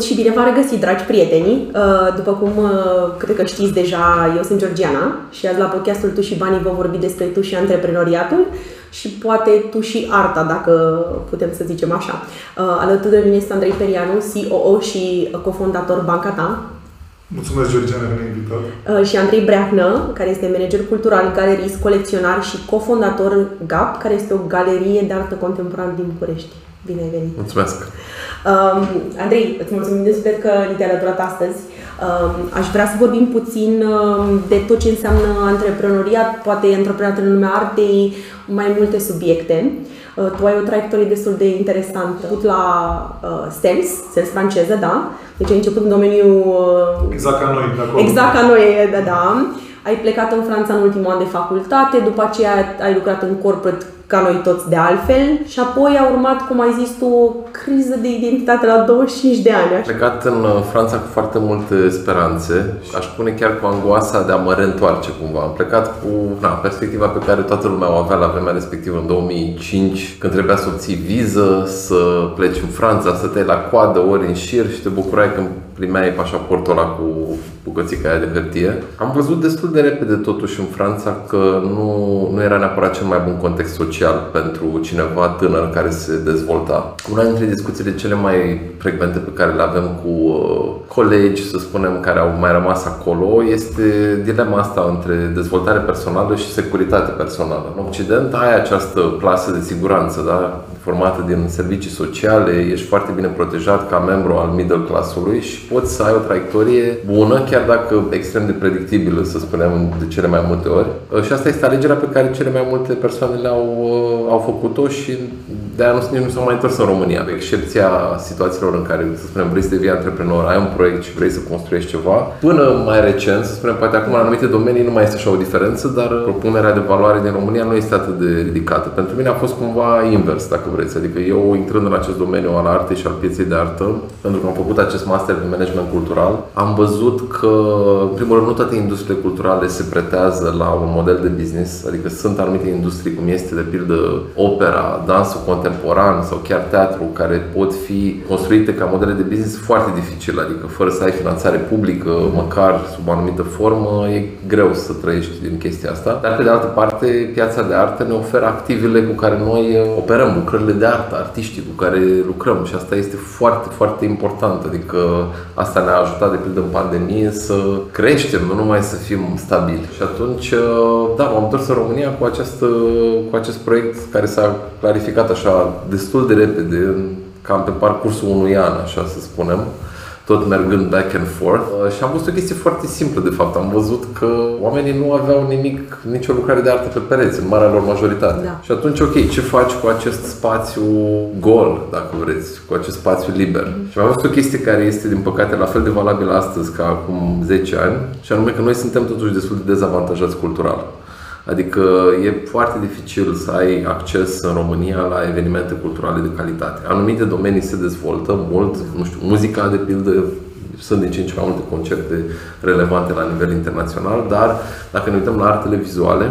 Și bine v-am regăsit, dragi prieteni! După cum cred că știți deja, eu sunt Georgiana și azi la podcastul Tu și Banii vă vorbi despre Tu și antreprenoriatul și poate Tu și arta, dacă putem să zicem așa. Alături de mine este Andrei Perianu, COO și cofondator Banca Ta. Mulțumesc, Georgiana, că ne-ai invitat. Și Andrei Breahnă, care este manager cultural, galerist, colecționar și cofondator GAP, care este o galerie de artă contemporană din București. Bine ai venit! Mulțumesc! Um, Andrei, îți mulțumim de sper că ni te-ai alăturat astăzi. Um, aș vrea să vorbim puțin um, de tot ce înseamnă antreprenoriat, poate antreprenoriat în lumea artei, mai multe subiecte. Uh, tu ai o traiectorie destul de interesantă. Ai la uh, STEMS, STEMS franceză, da? Deci ai început în domeniul... Uh, exact ca noi, de acolo. Exact ca noi, da, da. Ai plecat în Franța în ultimul an de facultate, după aceea ai lucrat în corporate ca noi toți de altfel și apoi a urmat, cum ai zis tu, o criză de identitate la 25 de ani. Am plecat în uh, Franța cu foarte multe speranțe și aș spune chiar cu angoasa de a mă reîntoarce cumva. Am plecat cu na, perspectiva pe care toată lumea o avea la vremea respectivă în 2005, când trebuia să obții viză, să pleci în Franța, să te la coadă ori în șir și te bucurai când primeai pașaportul ăla cu bucățica aia de hârtie. Am văzut destul de repede totuși în Franța că nu, nu era neapărat cel mai bun context social pentru cineva tânăr care se dezvolta. Una dintre discuțiile cele mai frecvente pe care le avem cu uh, colegi, să spunem, care au mai rămas acolo, este dilema asta între dezvoltare personală și securitate personală. În Occident ai această plasă de siguranță, da? Formată din servicii sociale, ești foarte bine protejat ca membru al middle class-ului și poți să ai o traiectorie bună, chiar dacă extrem de predictibilă, să spunem, de cele mai multe ori. Uh, și asta este alegerea pe care cele mai multe persoane le-au uh, au făcut-o și de-aia nu, nu s-au mai întors în România, cu excepția situațiilor în care, să spunem, vrei să devii antreprenor, ai un proiect și vrei să construiești ceva. Până mai recent, să spunem, poate acum în anumite domenii nu mai este așa o diferență, dar propunerea de valoare din România nu este atât de ridicată. Pentru mine a fost cumva invers, dacă vreți. Adică eu, intrând în acest domeniu al artei și al pieței de artă, pentru că am făcut acest master de management cultural, am văzut că, în primul rând, nu toate industriile culturale se pretează la un model de business, adică sunt anumite industrii, cum este, de pildă, opera, dansul contemporan sau chiar teatru, care pot fi construite ca modele de business foarte dificil, adică fără să ai finanțare publică, măcar sub o anumită formă, e greu să trăiești din chestia asta. Dar, pe de altă parte, piața de artă ne oferă activele cu care noi operăm, lucrările de artă, artiștii cu care lucrăm și asta este foarte, foarte important. Adică asta ne-a ajutat, de pildă, în pandemie să creștem, nu numai să fim stabili. Și atunci, da, m-am întors în România cu, această, cu acest proiect care s-a clarificat așa destul de repede, cam pe parcursul unui an, așa să spunem tot mergând back and forth uh, și am văzut o chestie foarte simplă de fapt. Am văzut că oamenii nu aveau nimic, nicio lucrare de artă pe pereți, în marea lor majoritate. Da. Și atunci, ok, ce faci cu acest spațiu gol, dacă vreți, cu acest spațiu liber? Mm-hmm. Și am văzut o chestie care este, din păcate, la fel de valabilă astăzi ca acum 10 ani, și anume că noi suntem totuși destul de dezavantajați cultural. Adică e foarte dificil să ai acces în România la evenimente culturale de calitate. Anumite domenii se dezvoltă mult, nu știu, muzica de pildă, sunt din ce în ce mai multe concerte relevante la nivel internațional, dar dacă ne uităm la artele vizuale,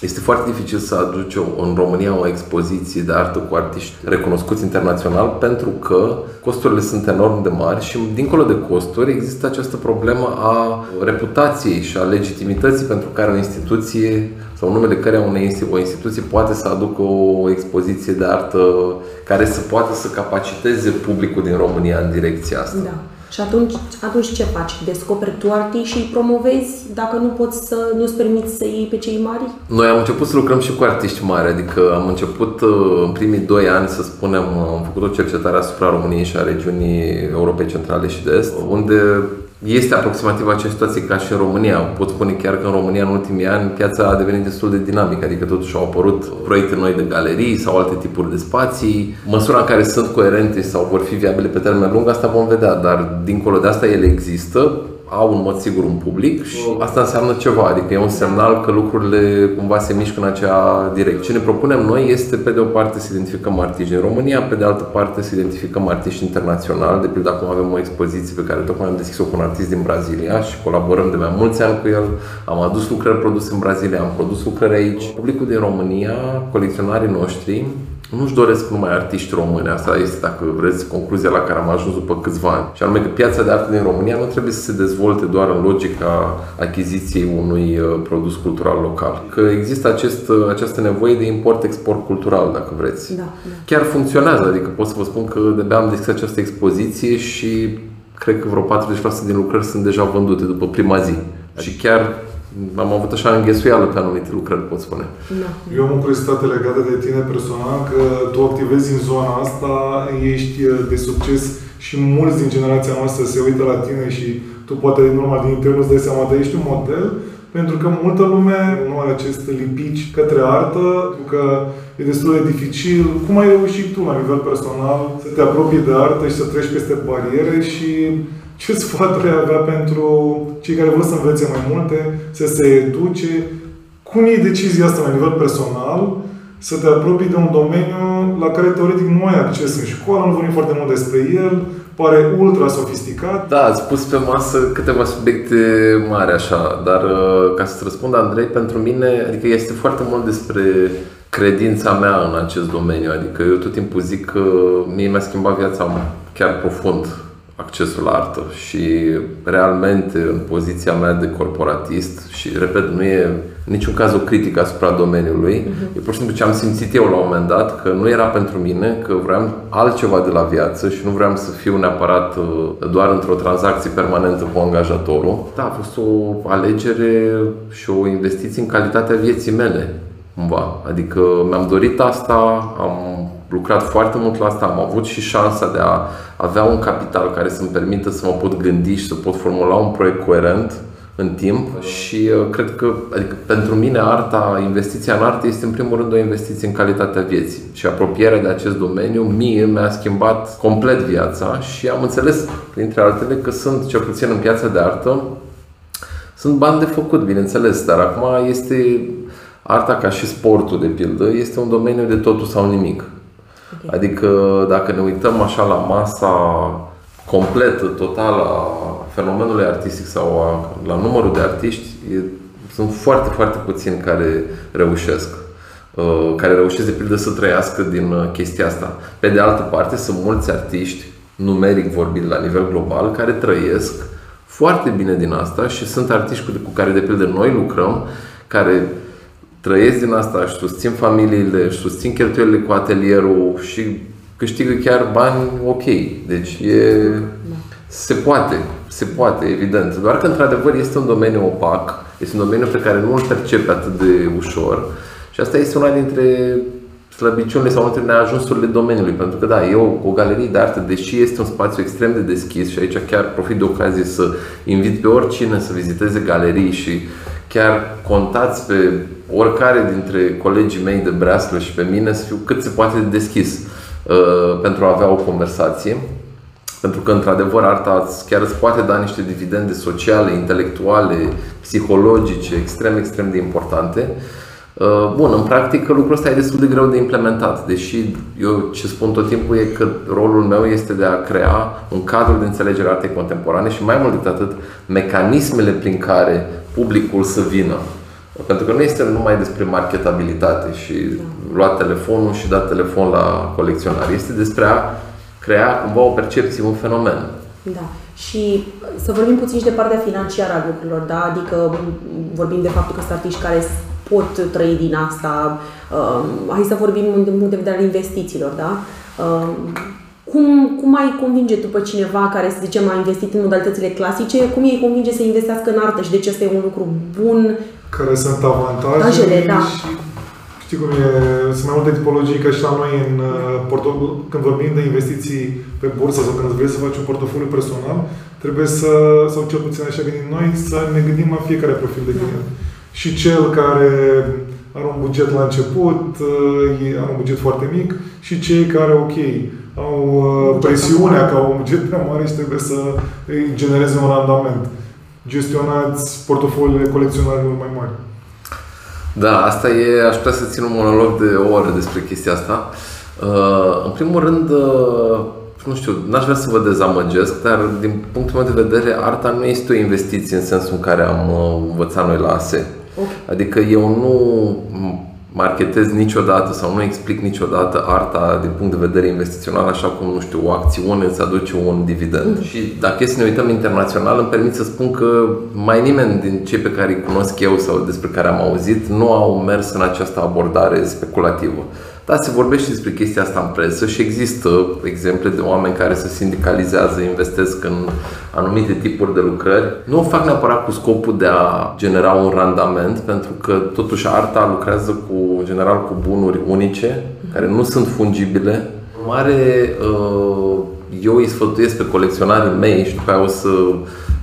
este foarte dificil să aduci în România o expoziție de artă cu artiști recunoscuți internațional pentru că costurile sunt enorm de mari și dincolo de costuri există această problemă a reputației și a legitimității pentru care o instituție sau numele care o instituție poate să aducă o expoziție de artă care să poată să capaciteze publicul din România în direcția asta. Da. Și atunci, atunci ce faci? Descoperi tu artiști și îi promovezi dacă nu poți să nu-ți permiți să iei pe cei mari? Noi am început să lucrăm și cu artiști mari, adică am început uh, în primii doi ani, să spunem, am făcut o cercetare asupra României și a regiunii Europei Centrale și de Est, unde este aproximativ aceeași situație ca și în România. Pot spune chiar că în România în ultimii ani piața a devenit destul de dinamică, adică totuși au apărut proiecte noi de galerii sau alte tipuri de spații. Măsura în care sunt coerente sau vor fi viabile pe termen lung, asta vom vedea, dar dincolo de asta ele există au în mod sigur un public și asta înseamnă ceva, adică e un semnal că lucrurile cumva se mișcă în acea direcție. Ce ne propunem noi este pe de o parte să identificăm artiști în România, pe de altă parte să identificăm artiști internaționali, de pildă acum avem o expoziție pe care tocmai am deschis-o cu un artist din Brazilia și colaborăm de mai mulți ani cu el, am adus lucrări produse în Brazilia, am produs lucrări aici. Publicul din România, colecționarii noștri, nu-și doresc numai artiști români. Asta este, dacă vreți, concluzia la care am ajuns după câțiva ani. Și anume că piața de artă din România nu trebuie să se dezvolte doar în logica achiziției unui uh, produs cultural local. Că există acest, uh, această nevoie de import-export cultural, dacă vreți. Da, da. Chiar funcționează, adică pot să vă spun că de-abia am deschis această expoziție și cred că vreo 40% din lucrări sunt deja vândute după prima zi. Și chiar am avut așa înghesuială pe anumite lucrări, pot spune. Da. Eu am o curiozitate legată de tine personal, că tu activezi în zona asta, ești uh, de succes și mulți din generația noastră se uită la tine și tu poate normal din intern îți dai seama, dar ești un model pentru că multă lume nu are acest lipici către artă, pentru că e destul de dificil. Cum ai reușit tu, la nivel personal, să te apropii de artă și să treci peste bariere și ce sfaturi ai avea pentru cei care vor să învețe mai multe, să se educe? Cum e decizia asta la nivel personal să te apropii de un domeniu la care teoretic nu ai acces în școală, nu vorbim foarte mult despre el, pare ultra sofisticat. Da, ați pus pe masă câteva subiecte mari așa, dar uh, ca să-ți răspund, Andrei, pentru mine, adică este foarte mult despre credința mea în acest domeniu. Adică eu tot timpul zic că mie mi-a schimbat viața chiar profund accesul la artă și realmente în poziția mea de corporatist și repet, nu e în niciun caz o critică asupra domeniului, uh-huh. e pur și simplu ce am simțit eu la un moment dat că nu era pentru mine, că vreau altceva de la viață și nu vreau să fiu neapărat uh, doar într-o tranzacție permanentă cu angajatorul. Da, a fost o alegere și o investiție în calitatea vieții mele, cumva. Adică mi-am dorit asta, am lucrat foarte mult la asta, am avut și șansa de a avea un capital care să-mi permită să mă pot gândi și să pot formula un proiect coerent în timp și uh, cred că adică, pentru mine arta, investiția în artă este în primul rând o investiție în calitatea vieții și apropierea de acest domeniu mie mi-a schimbat complet viața și am înțeles, printre altele, că sunt, cel puțin în piața de artă, sunt bani de făcut, bineînțeles, dar acum este arta ca și sportul, de pildă, este un domeniu de totul sau nimic. Okay. Adică dacă ne uităm așa la masa completă, totală a fenomenului artistic sau a, la numărul de artiști, e, sunt foarte, foarte puțini care reușesc. Uh, care reușesc de pildă să trăiască din uh, chestia asta. Pe de altă parte, sunt mulți artiști, numeric vorbind la nivel global, care trăiesc foarte bine din asta și sunt artiști cu care de pildă noi lucrăm, care trăiesc din asta, își susțin familiile, își susțin cheltuielile cu atelierul și câștigă chiar bani ok. Deci e, se poate, se poate, evident. Doar că într-adevăr este un domeniu opac, este un domeniu pe care nu îl percepe atât de ușor și asta este una dintre slăbiciunile sau dintre neajunsurile domeniului. Pentru că da, eu o galerie de artă, deși este un spațiu extrem de deschis și aici chiar profit de ocazie să invit pe oricine să viziteze galerii și chiar contați pe oricare dintre colegii mei de breaslă și pe mine să fiu cât se poate de deschis uh, pentru a avea o conversație. Pentru că, într-adevăr, arta chiar îți poate da niște dividende sociale, intelectuale, psihologice, extrem, extrem de importante. Uh, bun, în practică lucrul ăsta e destul de greu de implementat, deși eu ce spun tot timpul e că rolul meu este de a crea un cadru de înțelegere a artei contemporane și mai mult decât atât, mecanismele prin care publicul să vină. Pentru că nu este numai despre marketabilitate și da. luat telefonul și dat telefon la colecționar. Este despre a crea cumva o percepție, un fenomen. Da. Și să vorbim puțin și de partea financiară a lucrurilor, da? Adică vorbim de faptul că sunt artiști care pot trăi din asta. Uh, hai să vorbim din punct de vedere al investițiilor, da? Uh, cum, cum ai convinge tu pe cineva care, să zicem, a investit în modalitățile clasice, cum îi convinge să investească în artă și de ce este un lucru bun? Care sunt avantajele da. și știi cum e, sunt mai multe tipologii ca și la noi în uh, când vorbim de investiții pe bursă sau când vrei să faci un portofoliu personal, trebuie să, sau cel puțin așa gândim noi, să ne gândim la fiecare profil de client. Da. Și cel care are un buget la început, uh, are un buget foarte mic și cei care, ok, au uh, presiunea ca un buget prea mare și trebuie să îi genereze un randament. Gestionați portofoliile colecționarilor mai mari. Da, asta e, aș putea să țin un monolog de o oră despre chestia asta. Uh, în primul rând, uh, nu știu, n-aș vrea să vă dezamăgesc, dar din punctul meu de vedere, arta nu este o investiție în sensul în care am învățat noi la ASE. Okay. Adică eu nu marketez niciodată sau nu explic niciodată arta din punct de vedere investițional, așa cum, nu știu, o acțiune îți aduce un dividend. Mm. Și dacă e să ne uităm internațional, îmi permit să spun că mai nimeni din cei pe care îi cunosc eu sau despre care am auzit nu au mers în această abordare speculativă. Da, se vorbește despre chestia asta în presă și există exemple de oameni care se sindicalizează, investesc în anumite tipuri de lucrări. Nu o fac neapărat cu scopul de a genera un randament, pentru că totuși arta lucrează cu, general cu bunuri unice, care nu sunt fungibile. Mare, uh, eu îi sfătuiesc pe colecționarii mei și după aia o să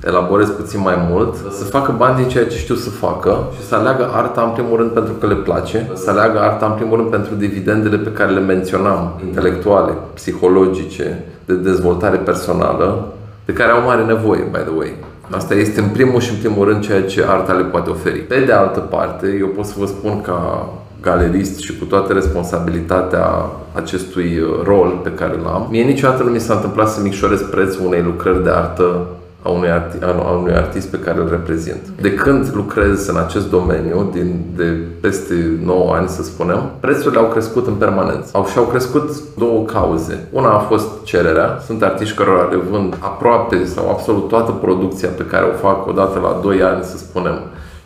elaborez puțin mai mult, să facă bani din ceea ce știu să facă și să aleagă arta în primul rând pentru că le place, să aleagă arta în primul rând pentru dividendele pe care le menționam, intelectuale, psihologice, de dezvoltare personală, de care au mare nevoie, by the way. Asta este în primul și în primul rând ceea ce arta le poate oferi. Pe de altă parte, eu pot să vă spun ca galerist și cu toată responsabilitatea acestui rol pe care l-am, mie niciodată nu mi s-a întâmplat să micșorez prețul unei lucrări de artă a unui, arti, a unui artist pe care îl reprezint. De când lucrez în acest domeniu, din, de peste 9 ani să spunem, prețurile au crescut în permanență. Au și au crescut două cauze. Una a fost cererea. Sunt artiști care le vând aproape sau absolut toată producția pe care o fac odată la 2 ani, să spunem,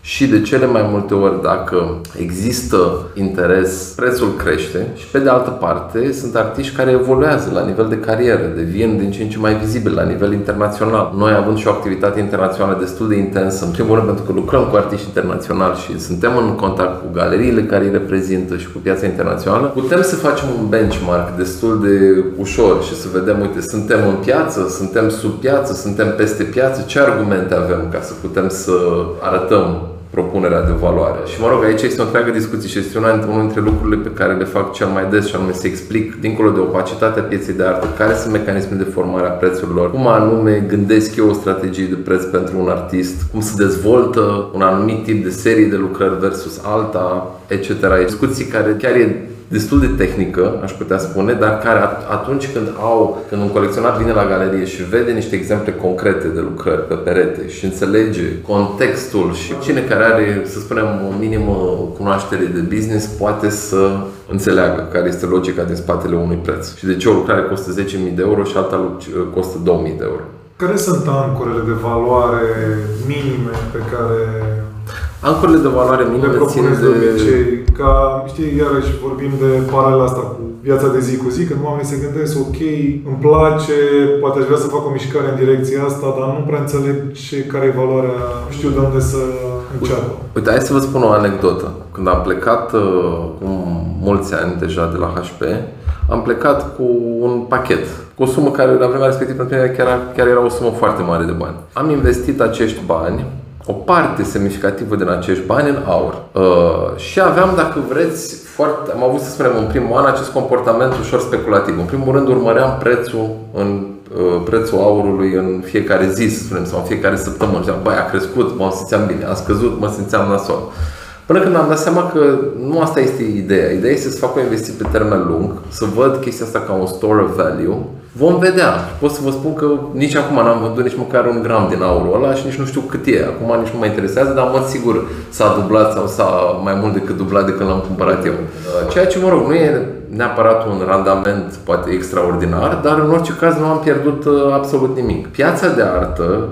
și de cele mai multe ori dacă există interes, prețul crește și pe de altă parte sunt artiști care evoluează la nivel de carieră, devin din ce în ce mai vizibili la nivel internațional. Noi având și o activitate internațională destul de intensă, în primul rând pentru că lucrăm cu artiști internaționali și suntem în contact cu galeriile care îi reprezintă și cu piața internațională, putem să facem un benchmark destul de ușor și să vedem, uite, suntem în piață, suntem sub piață, suntem peste piață, ce argumente avem ca să putem să arătăm propunerea de valoare. Și mă rog, aici este o întreagă discuție și este unul dintre lucrurile pe care le fac cel mai des și anume să explic, dincolo de opacitatea pieței de artă, care sunt mecanismele de formare a prețurilor, cum anume gândesc eu o strategie de preț pentru un artist, cum se dezvoltă un anumit tip de serie de lucrări versus alta, etc. Discuții care chiar e destul de tehnică, aș putea spune, dar care atunci când au, când un colecționar vine la galerie și vede niște exemple concrete de lucrări pe perete și înțelege contextul și cine care are, să spunem, o minimă cunoaștere de business poate să înțeleagă care este logica din spatele unui preț și de ce o lucrare costă 10.000 de euro și alta costă 2.000 de euro. Care sunt ancorele de valoare minime pe care Ancorele de valoare minime țin de... de obicei, ca, știi, iarăși vorbim de paralela asta cu viața de zi cu zi, când oamenii se gândesc, ok, îmi place, poate aș vrea să fac o mișcare în direcția asta, dar nu prea înțeleg ce, care e valoarea, nu știu de unde să înceapă. Uite, hai să vă spun o anecdotă. Când am plecat uh, cu mulți ani deja de la HP, am plecat cu un pachet, cu o sumă care la vremea respectivă pentru mine chiar, chiar era o sumă foarte mare de bani. Am investit acești bani o parte semnificativă din acești bani în aur. Uh, și aveam, dacă vreți, foarte, am avut, să spunem, în primul an acest comportament ușor speculativ. În primul rând urmăream prețul în uh, prețul aurului în fiecare zi, să spunem, sau în fiecare săptămână. Ziceam, băi, a crescut, mă simțeam bine, a scăzut, mă simțeam nasol. Până când am dat seama că nu asta este ideea. Ideea este să fac o investiție pe termen lung, să văd chestia asta ca un store of value Vom vedea. Pot să vă spun că nici acum n-am vândut nici măcar un gram din aurul ăla și nici nu știu cât e. Acum nici nu mă interesează, dar mă sigur s-a dublat sau s-a mai mult decât dublat de când l-am cumpărat eu. Ceea ce, mă rog, nu e neapărat un randament poate extraordinar, dar în orice caz nu am pierdut uh, absolut nimic. Piața de artă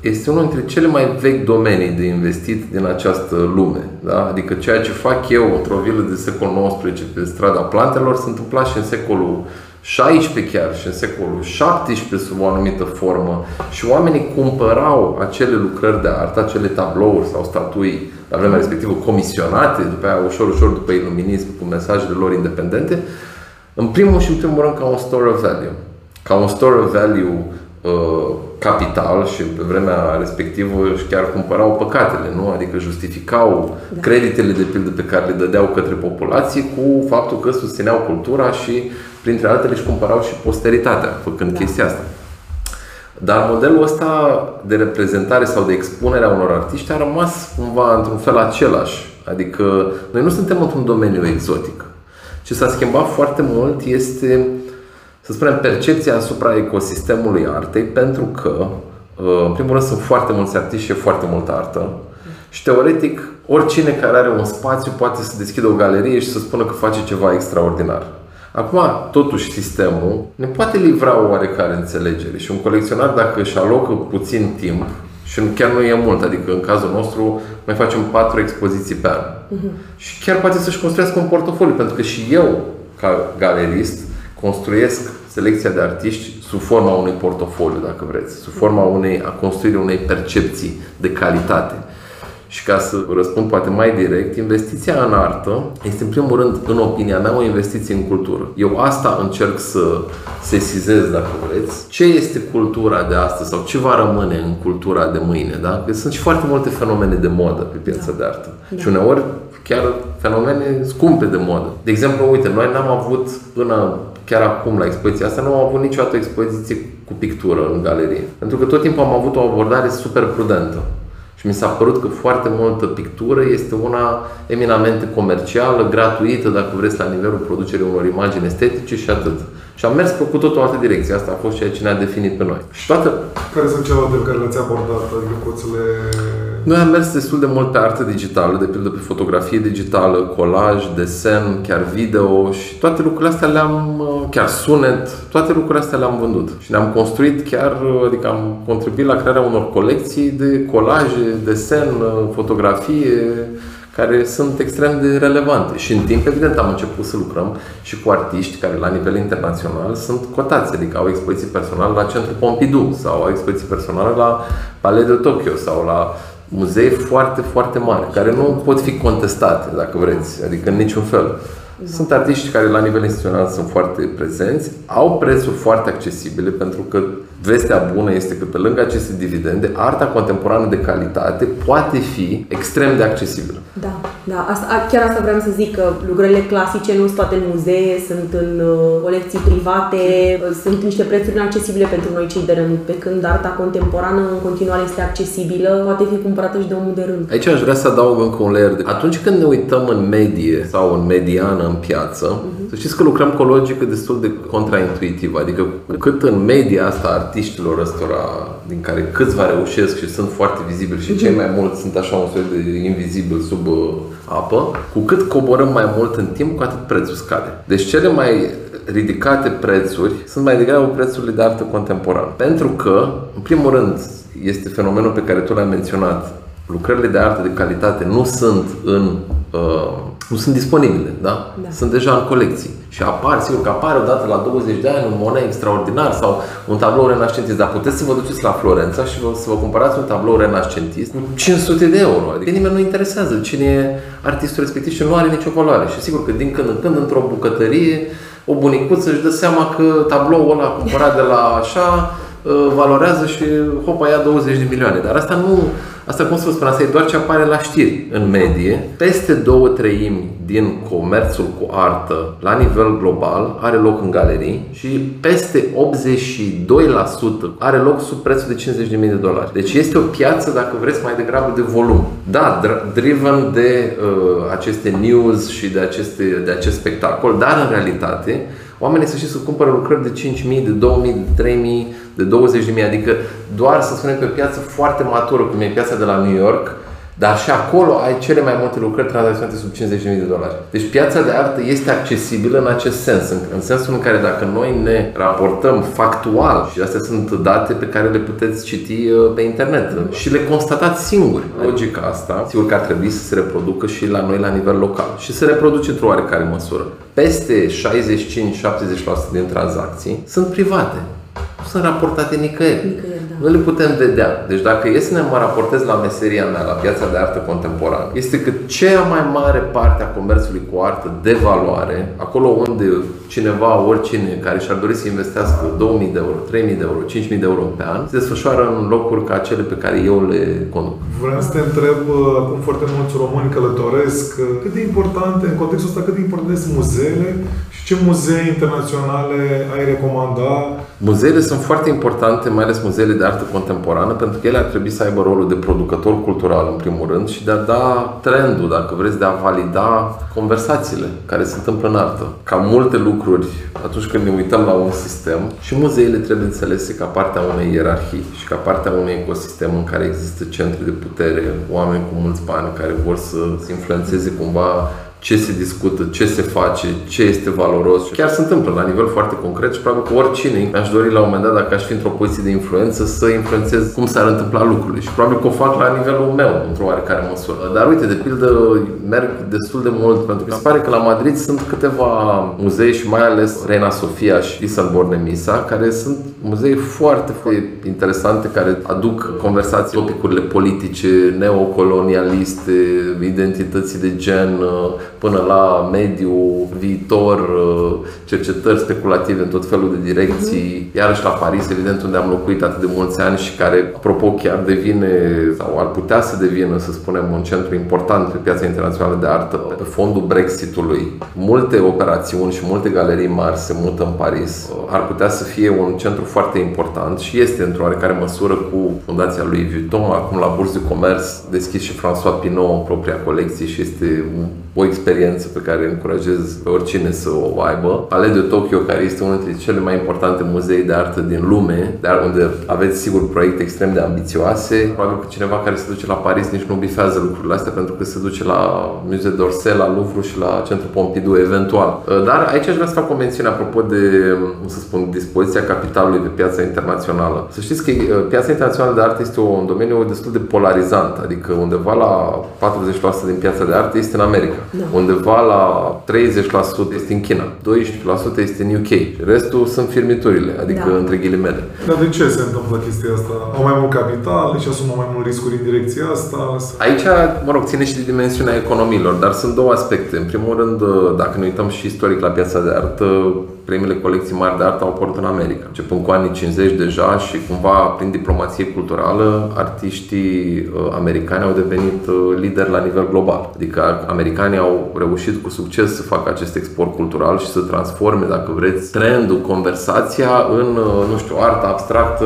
este unul dintre cele mai vechi domenii de investit din această lume. Da? Adică ceea ce fac eu într-o vilă de secol XIX pe strada plantelor se întâmpla și în secolul 16 chiar și în secolul 17 sub o anumită formă și oamenii cumpărau acele lucrări de artă, acele tablouri sau statui la vremea respectivă comisionate, după aia ușor, ușor după iluminism cu mesajele lor independente, în primul și în primul rând ca un store of value. Ca un store of value uh, capital și pe vremea respectivă și chiar cumpărau păcatele, nu? Adică justificau da. creditele de pildă pe care le dădeau către populație cu faptul că susțineau cultura și printre altele își cumpărau și posteritatea făcând da. chestia asta. Dar modelul ăsta de reprezentare sau de expunere a unor artiști a rămas cumva într-un fel același. Adică noi nu suntem într-un domeniu exotic. Ce s-a schimbat foarte mult este, să spunem, percepția asupra ecosistemului artei, pentru că, uh, în primul rând, sunt foarte mulți artiști și e foarte multă artă. Și teoretic, oricine care are un spațiu poate să deschidă o galerie și să spună că face ceva extraordinar. Acum, totuși, sistemul ne poate livra o oarecare înțelegere și un colecționar, dacă își alocă puțin timp, și chiar nu e mult, adică în cazul nostru mai facem patru expoziții pe an. Uh-huh. Și chiar poate să-și construiască un portofoliu, pentru că și eu, ca galerist, construiesc selecția de artiști sub forma unui portofoliu, dacă vreți, sub forma unei, a construirii unei percepții de calitate. Și ca să răspund poate mai direct, investiția în artă este în primul rând, în opinia mea, o investiție în cultură. Eu asta încerc să sesizez, dacă vreți, ce este cultura de astăzi sau ce va rămâne în cultura de mâine. Da? Că sunt și foarte multe fenomene de modă pe piața da. de artă. Da. Și uneori chiar fenomene scumpe de modă. De exemplu, uite, noi n-am avut până chiar acum la expoziția asta, nu am avut niciodată o expoziție cu pictură în galerie. Pentru că tot timpul am avut o abordare super prudentă. Și mi s-a părut că foarte multă pictură este una eminamente comercială, gratuită, dacă vreți, la nivelul producerii unor imagini estetice și atât. Și am mers pe cu tot o altă direcție. Asta a fost ceea ce ne-a definit pe noi. Și toată... Care sunt celelalte pe care le-ați abordat? Adică poți să le... Noi am mers destul de mult pe artă digitală, de pildă pe fotografie digitală, colaj, desen, chiar video și toate lucrurile astea le-am, chiar sunet, toate lucrurile astea le-am vândut. Și ne-am construit chiar, adică am contribuit la crearea unor colecții de colaje, desen, fotografie, care sunt extrem de relevante. Și în timp, evident, am început să lucrăm și cu artiști care la nivel internațional sunt cotați, adică au expoziții personale la Centrul Pompidou sau au expoziții personale la Palais de Tokyo sau la muzee foarte, foarte mari, care nu pot fi contestate, dacă vreți, adică în niciun fel. Da. Sunt artiști care la nivel instituțional sunt foarte prezenți, au prețuri foarte accesibile pentru că vestea bună este că pe lângă aceste dividende, arta contemporană de calitate poate fi extrem de accesibilă. Da, da. Asta, chiar asta vreau să zic că lucrările clasice nu sunt toate în muzee, sunt în uh, colecții private, sunt niște prețuri inaccesibile pentru noi cei de rând, pe când arta contemporană în continuare este accesibilă, poate fi cumpărată și de omul de rând. Aici aș vrea să adaug încă un layer de... Atunci când ne uităm în medie sau în mediană în piață, uh-huh. să știți că lucrăm cu o logică destul de contraintuitivă, adică cât în media asta artiștilor ăstora, din care câțiva reușesc și sunt foarte vizibili și cei mai mulți sunt așa un fel de invizibil sub uh, apă, cu cât coborăm mai mult în timp, cu atât prețul scade. Deci cele mai ridicate prețuri sunt mai degrabă prețurile de artă contemporană. Pentru că, în primul rând, este fenomenul pe care tu l-ai menționat. Lucrările de artă de calitate nu sunt în uh, nu sunt disponibile, da? da? Sunt deja în colecții. Și apar, sigur că apare odată la 20 de ani un monet extraordinar sau un tablou renascentist, dar puteți să vă duceți la Florența și vă, să vă cumpărați un tablou renascentist cu 500 de euro. Adică nimeni nu interesează cine e artistul respectiv și nu are nicio valoare. Și sigur că din când în când, într-o bucătărie, o bunicuță își dă seama că tabloul ăla cumpărat de la așa uh, valorează și hopa ia 20 de milioane. Dar asta nu, Asta, cum să vă spun, asta e doar ce apare la știri în medie. Peste două treimi din comerțul cu artă la nivel global are loc în galerii și peste 82% are loc sub prețul de 50.000 de dolari. Deci este o piață, dacă vreți, mai degrabă de volum. Da, driven de uh, aceste news și de, aceste, de acest spectacol, dar în realitate Oamenii să știți să cumpără lucrări de 5.000, de 2.000, de 3.000, de 20.000, adică doar să spunem pe o piață foarte matură, cum e piața de la New York, dar și acolo ai cele mai multe lucrări tranzacționate sub 50.000 de dolari. Deci piața de artă este accesibilă în acest sens, în, în sensul în care dacă noi ne raportăm factual, și astea sunt date pe care le puteți citi uh, pe internet și le constatați singuri. Logica asta, sigur că ar trebui să se reproducă și la noi la nivel local și se reproduce într-o oarecare măsură. Peste 65-70% din tranzacții sunt private sunt raportate nicăieri. nicăieri da. Nu le putem vedea. Deci dacă e să ne mă raportez la meseria mea, la piața de artă contemporană, este că cea mai mare parte a comerțului cu artă de valoare, acolo unde cineva, oricine care și-ar dori să investească 2000 de euro, 3000 de euro, 5000 de euro pe an, se desfășoară în locuri ca cele pe care eu le conduc. Vreau să te întreb, uh, acum foarte mulți români călătoresc, uh, cât de importante, în contextul ăsta, cât de importante sunt muzeele și Ce muzee internaționale ai recomanda? Muzeele sunt foarte importante, mai ales muzeele de artă contemporană, pentru că ele ar trebui să aibă rolul de producător cultural, în primul rând, și de a da trendul, dacă vreți, de a valida conversațiile care se întâmplă în artă. Ca multe lucruri, atunci când ne uităm la un sistem, și muzeele trebuie înțelese ca partea unei ierarhii și ca partea unui ecosistem în care există centre de putere, oameni cu mulți bani care vor să se influențeze cumva ce se discută, ce se face, ce este valoros. Chiar se întâmplă la nivel foarte concret și probabil că oricine aș dori la un moment dat, dacă aș fi într-o poziție de influență, să influențez cum s-ar întâmpla lucrurile. Și probabil că o fac la nivelul meu, într-o oarecare măsură. Dar uite, de pildă, merg destul de mult pentru că se pare că la Madrid sunt câteva muzee și mai ales Reina Sofia și Isalborne Misa, care sunt muzee foarte, foarte interesante care aduc conversații, topicurile politice, neocolonialiste, identității de gen, până la mediu, viitor, uh, cercetări speculative în tot felul de direcții. Iarăși la Paris, evident, unde am locuit atât de mulți ani și care, apropo, chiar devine sau ar putea să devină, să spunem, un centru important pe piața internațională de artă pe fondul Brexitului. Multe operațiuni și multe galerii mari se mută în Paris. Ar putea să fie un centru foarte important și este într-o oarecare măsură cu Fundația lui Vuitton, acum la Burs de Comerț, deschis și François Pinot propria colecție și este o experiență pe care încurajez pe oricine să o aibă. Palais de Tokyo, care este unul dintre cele mai importante muzee de artă din lume, dar unde aveți sigur proiecte extrem de ambițioase. Probabil că cineva care se duce la Paris nici nu bifează lucrurile astea pentru că se duce la Musée d'Orsay, la Louvre și la Centrul Pompidou eventual. Dar aici aș vrea să fac o mențiune apropo de, cum să spun, dispoziția capitalului pe piața internațională. Să știți că uh, piața internațională de artă este un domeniu destul de polarizant, adică undeva la 40% din piața de artă este în America. Da. Undeva la 30% este în China, 12% este în UK. Restul sunt firmiturile, adică da. între ghilimele. Dar de ce se întâmplă chestia asta? Au mai mult capital și asumă mai mult riscuri în direcția asta? Aici, mă rog, ține și de dimensiunea economiilor, dar sunt două aspecte. În primul rând, dacă ne uităm și istoric la piața de artă, primele colecții mari de artă au apărut în America, începând cu anii 50 deja și cumva prin diplomație culturală, artiștii uh, americani au devenit uh, lideri la nivel global. Adică americanii au reușit cu succes să facă acest export cultural și să transforme, dacă vreți, trendul, conversația în, uh, nu știu, artă abstractă,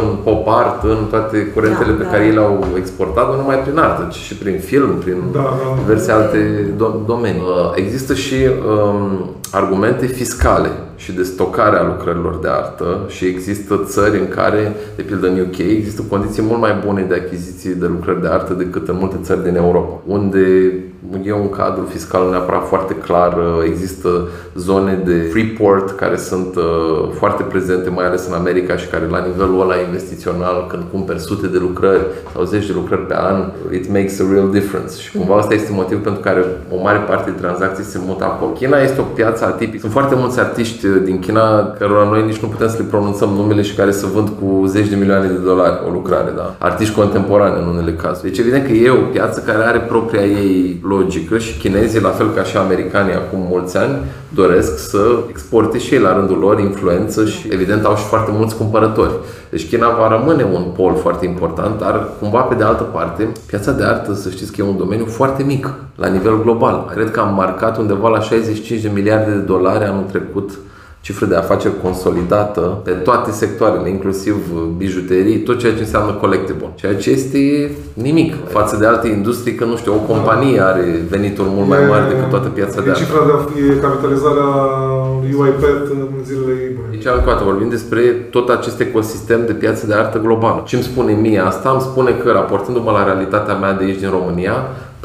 în pop art, în toate curentele da, pe da. care ei le-au exportat, nu numai prin artă, ci și prin film, prin da, da. diverse alte domenii. Există și um, argumente fiscale și de stocare a lucrărilor de artă și există țări în care, de pildă în UK, există condiții mult mai bune de achiziție de lucrări de artă decât în multe țări din Europa, unde e un cadru fiscal neapărat foarte clar, există zone de freeport care sunt uh, foarte prezente, mai ales în America și care la nivelul ăla investițional, când cumperi sute de lucrări sau zeci de lucrări pe an, it makes a real difference. Și cumva asta este motivul pentru care o mare parte din tranzacții se mută acolo. China este o piață atipică. Sunt foarte mulți artiști din China cărora noi nici nu putem să le pronunțăm numele și care să vând cu zeci de milioane de dolari o lucrare, da? Artiști contemporani în unele cazuri. Deci evident că e o piață care are propria ei logică și chinezii, la fel ca și americanii acum mulți ani, doresc să exporte și ei la rândul lor influență și evident au și foarte mulți cumpărători. Deci China va rămâne un pol foarte important, dar cumva pe de altă parte, piața de artă, să știți că e un domeniu foarte mic la nivel global. Cred că am marcat undeva la 65 de miliarde de dolari anul trecut cifră de afaceri consolidată pe toate sectoarele, inclusiv bijuterii, tot ceea ce înseamnă collectible. Ceea ce este nimic față de alte industrii, că nu știu, o companie are venituri mult mai mari decât toată piața de artă. cifra de capitalizarea UiPath în zilele Deci, încă o vorbim despre tot acest ecosistem de piață de artă globală. Ce îmi spune mie asta? Îmi spune că, raportându-mă la realitatea mea de aici din România,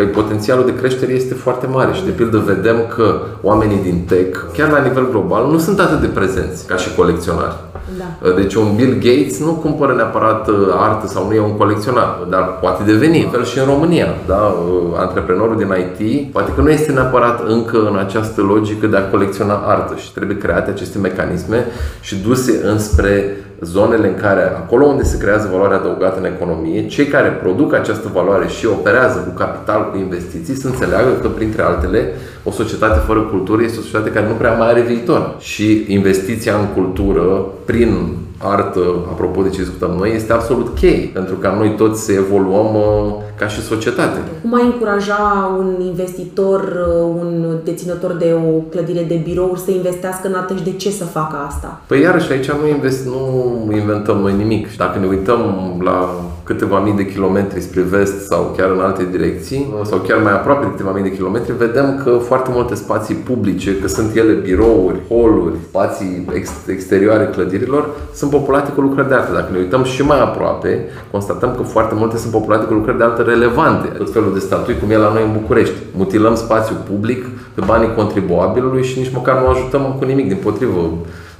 Păi potențialul de creștere este foarte mare și de pildă vedem că oamenii din tech, chiar la nivel global, nu sunt atât de prezenți ca și colecționari. Da. Uh, deci un Bill Gates nu cumpără neapărat uh, artă sau nu e un colecționar, dar poate deveni. Fel și în România, da? Uh, antreprenorul din IT poate că nu este neapărat încă în această logică de a colecționa artă și trebuie create aceste mecanisme și duse înspre zonele în care, acolo unde se creează valoare adăugată în economie, cei care produc această valoare și operează cu capital, cu investiții, să înțeleagă că, printre altele, o societate fără cultură este o societate care nu prea mai are viitor. Și investiția în cultură, prin artă, apropo de ce discutăm noi, este absolut cheie pentru ca noi toți să evoluăm uh, ca și societate. Cum ai încuraja un investitor, uh, un deținător de o clădire de birouri să investească în artă și de ce să facă asta? Păi iarăși aici nu, invest, nu inventăm noi nimic. Și dacă ne uităm la câteva mii de kilometri spre vest sau chiar în alte direcții, sau chiar mai aproape de câteva mii de kilometri, vedem că foarte multe spații publice, că sunt ele birouri, holuri, spații ex- exterioare clădirilor, sunt populate cu lucrări de artă. Dacă ne uităm și mai aproape, constatăm că foarte multe sunt populate cu lucrări de artă relevante. Tot felul de statui, cum e la noi în București. Mutilăm spațiu public pe banii contribuabilului și nici măcar nu ajutăm cu nimic, din potrivă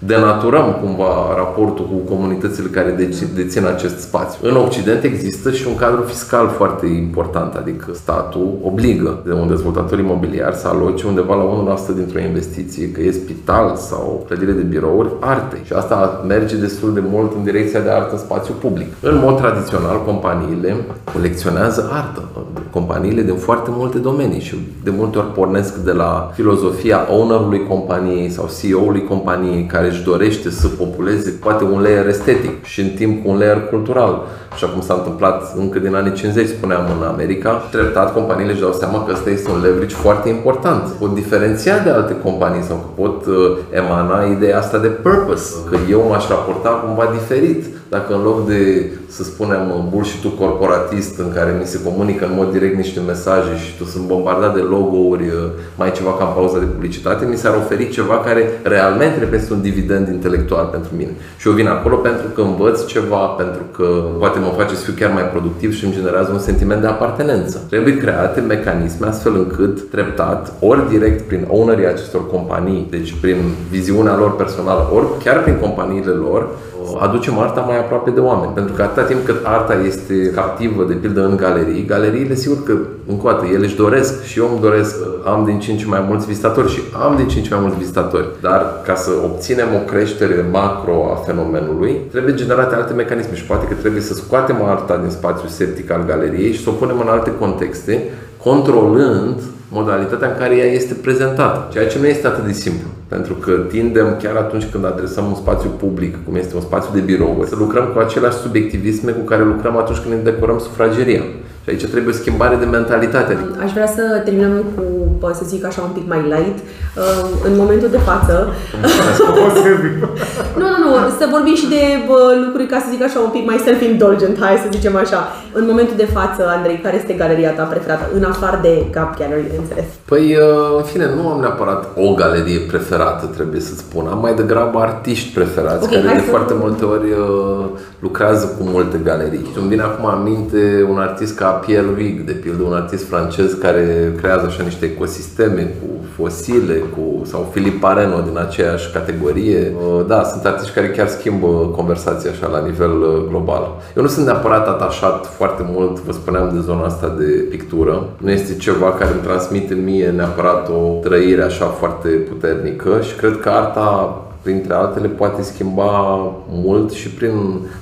denaturăm cumva raportul cu comunitățile care dețin acest spațiu. În Occident există și un cadru fiscal foarte important, adică statul obligă de un dezvoltator imobiliar să aloce undeva la 1% dintr-o investiție, că e spital sau clădire de birouri, arte. Și asta merge destul de mult în direcția de artă în spațiu public. În mod tradițional, companiile colecționează artă. Companiile din foarte multe domenii și de multe ori pornesc de la filozofia ownerului companiei sau CEO-ului companiei care își dorește să populeze poate un layer estetic și în timp cu un layer cultural. Așa cum s-a întâmplat încă din anii 50, spuneam în America, treptat companiile își dau seama că ăsta este un leverage foarte important. Pot diferenția de alte companii sau că pot uh, emana ideea asta de purpose, că eu m-aș raporta cumva diferit dacă în loc de, să spunem, bullshit corporatist în care mi se comunică în mod direct niște mesaje și tu sunt bombardat de logo-uri, uh, mai ceva ca în pauza de publicitate, mi s-ar oferi ceva care realmente reprezintă un dividend intelectual pentru mine. Și eu vin acolo pentru că învăț ceva, pentru că poate mă face să fiu chiar mai productiv și îmi generează un sentiment de apartenență. Trebuie create mecanisme astfel încât treptat, ori direct prin ownerii acestor companii, deci prin viziunea lor personală, ori chiar prin companiile lor, aducem arta mai aproape de oameni. Pentru că atâta timp cât arta este captivă, de pildă în galerii, galeriile, sigur că, încă o dată, ele își doresc și eu îmi doresc, am din ce în ce mai mulți vizitatori și am din ce în ce mai mulți vizitatori. Dar ca să obținem o creștere macro a fenomenului, trebuie generate alte mecanisme și poate că trebuie să scoatem arta din spațiul septic al galeriei și să o punem în alte contexte, controlând modalitatea în care ea este prezentată, ceea ce nu este atât de simplu. Pentru că tindem, chiar atunci când adresăm un spațiu public, cum este un spațiu de birou, să lucrăm cu aceleași subiectivisme cu care lucrăm atunci când ne decorăm sufrageria. Și aici trebuie o schimbare de mentalitate. Aș vrea să terminăm cu, să zic așa, un pic mai light. Uh, în momentul de față... nu, nu, nu, să vorbim și de lucruri, ca să zic așa, un pic mai self-indulgent, hai să zicem așa. În momentul de față, Andrei, care este galeria ta preferată, în afară de Gap Gallery, înțeles? Păi, uh, în fine, nu am neapărat o galerie preferată, trebuie să spun. Am mai degrabă artiști preferați, okay, care de să... foarte multe ori uh, lucrează cu multe galerii. Și îmi vine acum aminte un artist ca Pierre Huyghe, de pildă, un artist francez care creează așa niște ecosisteme cu fosile, cu, sau Filip Pareno din aceeași categorie. Uh, da, sunt artiști care chiar schimbă conversația așa la nivel uh, global. Eu nu sunt neapărat atașat foarte mult, vă spuneam, de zona asta de pictură. Nu este ceva care îmi transmite mie neapărat o trăire așa foarte puternică și cred că arta printre altele, poate schimba mult și prin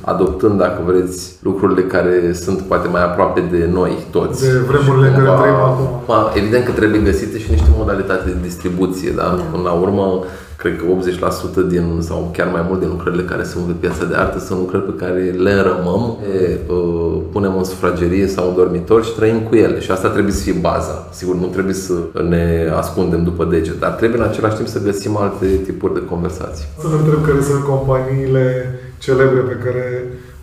adoptând, dacă vreți, lucrurile care sunt poate mai aproape de noi toți. De vremurile în care trăim acum. Evident că trebuie găsite și niște modalități de distribuție, da? da. Până la urmă, cred că 80% din, sau chiar mai mult din lucrările care sunt pe piața de artă sunt lucrări pe care le înrămăm, le uh, punem în sufragerie sau în dormitor și trăim cu ele. Și asta trebuie să fie baza. Sigur, nu trebuie să ne ascundem după deget, dar trebuie în același timp să găsim alte tipuri de conversații. Să ne întreb care sunt companiile celebre pe care,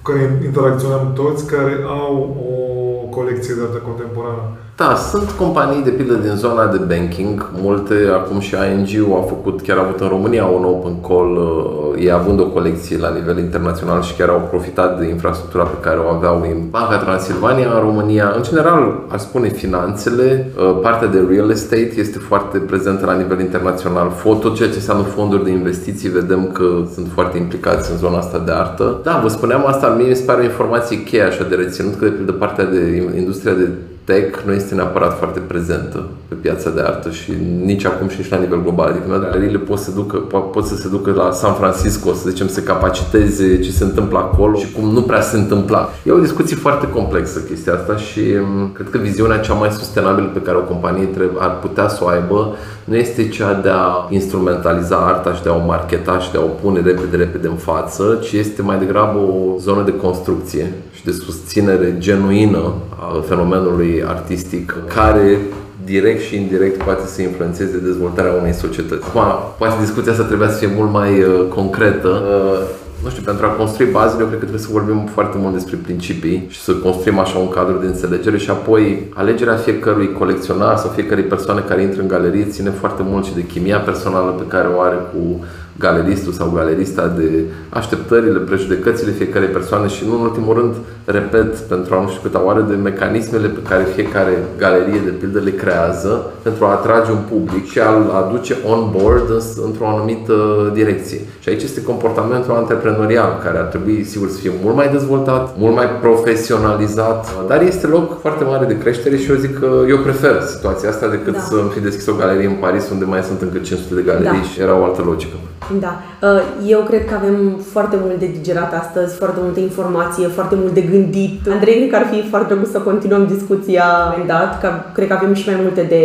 cu care interacționăm toți, care au o colecție de artă contemporană. Da, sunt companii de pildă din zona de banking, multe, acum și ING au făcut, chiar avut în România un open call, uh, ei având o colecție la nivel internațional și chiar au profitat de infrastructura pe care o aveau în Banca Transilvania în România. În general, aș spune finanțele, uh, partea de real estate este foarte prezentă la nivel internațional. Foto, ceea ce înseamnă fonduri de investiții, vedem că sunt foarte implicați în zona asta de artă. Da, vă spuneam asta, mie mi se pare o informație cheie așa de reținut, că de pildă partea de industria de tech nu este neapărat foarte prezentă pe piața de artă și nici acum și nici la nivel global. Adică galeriile pot să, ducă, pot să se ducă la San Francisco, să zicem, să capaciteze ce se întâmplă acolo și cum nu prea se întâmpla. E o discuție foarte complexă chestia asta și mm, cred că viziunea cea mai sustenabilă pe care o companie ar putea să o aibă nu este cea de a instrumentaliza arta și de a o marketa și de a o pune repede, repede în față, ci este mai degrabă o zonă de construcție și de susținere genuină a fenomenului artistic care direct și indirect poate să influențeze dezvoltarea unei societăți. Acum, poate discuția asta trebuia să fie mult mai uh, concretă. Uh, nu știu, pentru a construi bazele, eu cred că trebuie să vorbim foarte mult despre principii și să construim așa un cadru de înțelegere și apoi alegerea fiecărui colecționar sau fiecărei persoane care intră în galerie ține foarte mult și de chimia personală pe care o are cu galeristul sau galerista de așteptările, prejudecățile fiecarei persoane și nu în ultimul rând, repet, pentru a nu știu câta oară, de mecanismele pe care fiecare galerie de pildă le creează pentru a atrage un public și a-l aduce on board într-o anumită direcție. Și aici este comportamentul antreprenorial, care ar trebui, sigur, să fie mult mai dezvoltat, mult mai profesionalizat, dar este loc foarte mare de creștere și eu zic că eu prefer situația asta decât da. să fi deschis o galerie în Paris unde mai sunt încă 500 de galerii da. și era o altă logică. Da. Uh, eu cred că avem foarte mult de digerat astăzi, foarte multă informație, foarte mult de gândit. Andrei, cred că ar fi foarte drăguț să continuăm discuția dat, că cred că avem și mai multe de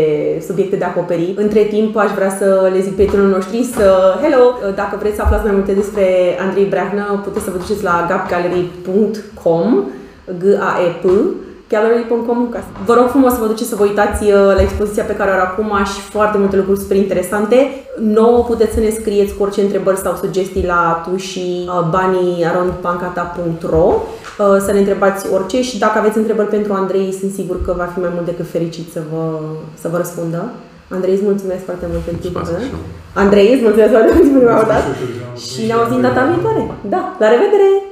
subiecte de acoperi. Între timp, aș vrea să le zic prietenilor noștri să, hello, uh, dacă vreți să aflați mai multe despre Andrei Breahnă, puteți să vă duceți la gapgallery.com, g a e p gallery.com Vă rog frumos să vă duceți să vă uitați uh, la expoziția pe care o are acum și foarte multe lucruri super interesante. Nouă puteți să ne scrieți cu orice întrebări sau sugestii la tu și uh, banii.arondpancata.ro uh, să ne întrebați orice și dacă aveți întrebări pentru Andrei, sunt sigur că va fi mai mult decât fericit să vă, să vă răspundă. Andrei, îți mulțumesc foarte mult pentru timpul Andrei, îți mulțumesc foarte mult pentru prima dată și ne auzim data viitoare. Da, la revedere!